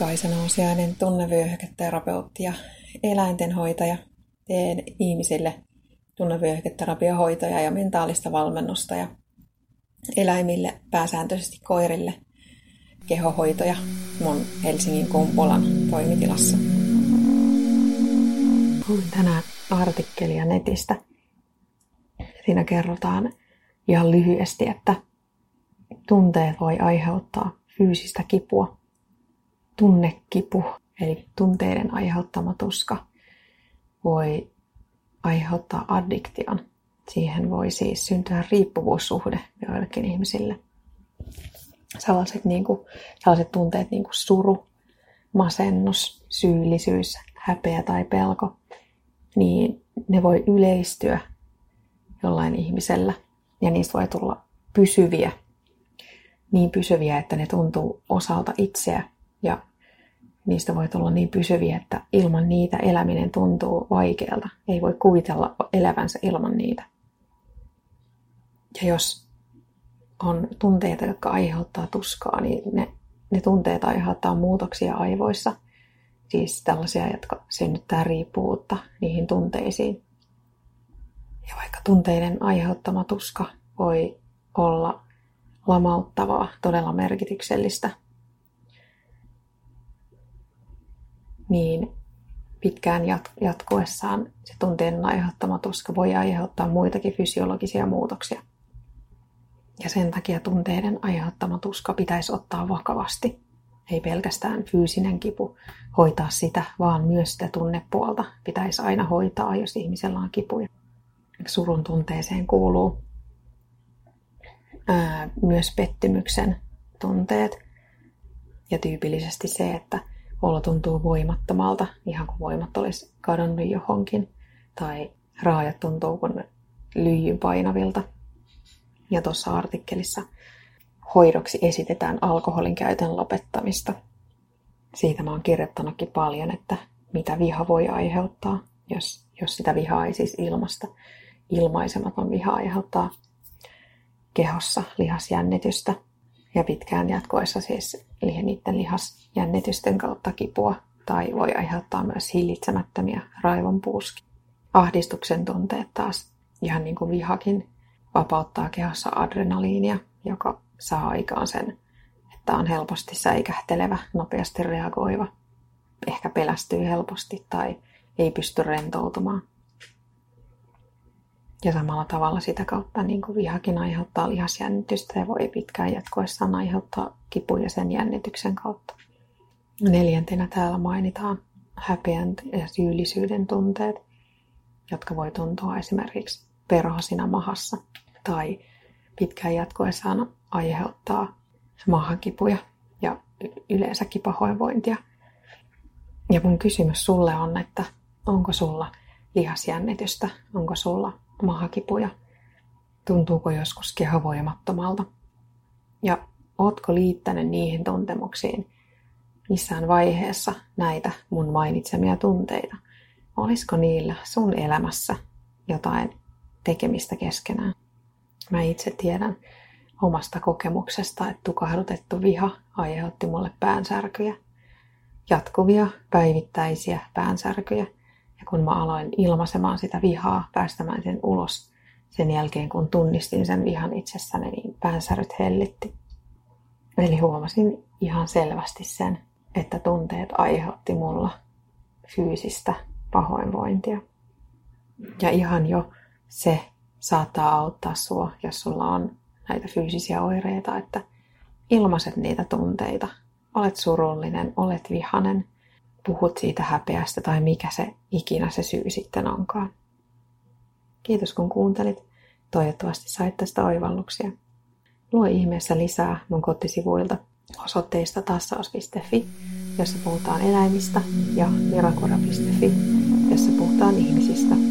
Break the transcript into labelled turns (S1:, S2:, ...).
S1: Kaisa Nousiainen, tunnevyöhyketerapeutti ja eläintenhoitaja. Teen ihmisille tunnevyöhyketerapiohoitoja ja mentaalista valmennusta ja eläimille, pääsääntöisesti koirille, kehohoitoja mun Helsingin Kumpulan toimitilassa. Luin tänään artikkelia netistä. Siinä kerrotaan ihan lyhyesti, että tunteet voi aiheuttaa fyysistä kipua tunnekipu, eli tunteiden aiheuttama tuska, voi aiheuttaa addiktion. Siihen voi siis syntyä riippuvuussuhde joillekin ihmisille. Sellaiset, niin kuin, sellaiset tunteet niin kuin suru, masennus, syyllisyys, häpeä tai pelko, niin ne voi yleistyä jollain ihmisellä ja niistä voi tulla pysyviä, niin pysyviä, että ne tuntuu osalta itseä ja niistä voi tulla niin pysyviä, että ilman niitä eläminen tuntuu vaikealta. Ei voi kuvitella elävänsä ilman niitä. Ja jos on tunteita, jotka aiheuttaa tuskaa, niin ne, ne tunteet aiheuttaa muutoksia aivoissa. Siis tällaisia, jotka synnyttää riippuvuutta niihin tunteisiin. Ja vaikka tunteiden aiheuttama tuska voi olla lamauttavaa, todella merkityksellistä, niin pitkään jat- jatkuessaan se tunteiden aiheuttama tuska voi aiheuttaa muitakin fysiologisia muutoksia. Ja sen takia tunteiden aiheuttama tuska pitäisi ottaa vakavasti. Ei pelkästään fyysinen kipu hoitaa sitä, vaan myös sitä tunnepuolta pitäisi aina hoitaa, jos ihmisellä on kipuja. Surun tunteeseen kuuluu ää, myös pettymyksen tunteet. Ja tyypillisesti se, että olo tuntuu voimattomalta, ihan kuin voimat olisi kadonnut johonkin. Tai raajat tuntuu kuin lyijyn painavilta. Ja tuossa artikkelissa hoidoksi esitetään alkoholin käytön lopettamista. Siitä mä oon kirjoittanutkin paljon, että mitä viha voi aiheuttaa, jos, jos sitä vihaa ei siis ilmasta. Ilmaisematon viha aiheuttaa kehossa lihasjännitystä ja pitkään jatkoessa siis niiden lihasjännitysten kautta kipua tai voi aiheuttaa myös hillitsemättömiä raivonpuuskia. Ahdistuksen tunteet taas, ihan niin kuin vihakin, vapauttaa kehossa adrenaliinia, joka saa aikaan sen, että on helposti säikähtelevä, nopeasti reagoiva, ehkä pelästyy helposti tai ei pysty rentoutumaan. Ja samalla tavalla sitä kautta niin kuin vihakin aiheuttaa lihasjännitystä ja voi pitkään jatkoessaan aiheuttaa kipuja sen jännityksen kautta. Neljäntenä täällä mainitaan häpeän ja syyllisyyden tunteet, jotka voi tuntua esimerkiksi perhosina mahassa tai pitkään jatkoessaan aiheuttaa mahakipuja ja yleensäkin pahoinvointia. Ja mun kysymys sulle on, että onko sulla lihasjännitystä, onko sulla mahakipuja? Tuntuuko joskus keho voimattomalta? Ja ootko liittänyt niihin tuntemuksiin missään vaiheessa näitä mun mainitsemia tunteita? Olisiko niillä sun elämässä jotain tekemistä keskenään? Mä itse tiedän omasta kokemuksesta, että tukahdutettu viha aiheutti mulle päänsärkyjä. Jatkuvia päivittäisiä päänsärkyjä – ja kun mä aloin ilmaisemaan sitä vihaa, päästämään sen ulos, sen jälkeen kun tunnistin sen vihan itsessäni, niin päänsäryt hellitti. Eli huomasin ihan selvästi sen, että tunteet aiheutti mulla fyysistä pahoinvointia. Ja ihan jo se saattaa auttaa sua, jos sulla on näitä fyysisiä oireita, että ilmaiset niitä tunteita. Olet surullinen, olet vihanen, puhut siitä häpeästä tai mikä se ikinä se syy sitten onkaan. Kiitos kun kuuntelit. Toivottavasti sait tästä oivalluksia. Luo ihmeessä lisää mun kotisivuilta osoitteista tassaus.fi, jossa puhutaan eläimistä, ja mirakura.fi, jossa puhutaan ihmisistä.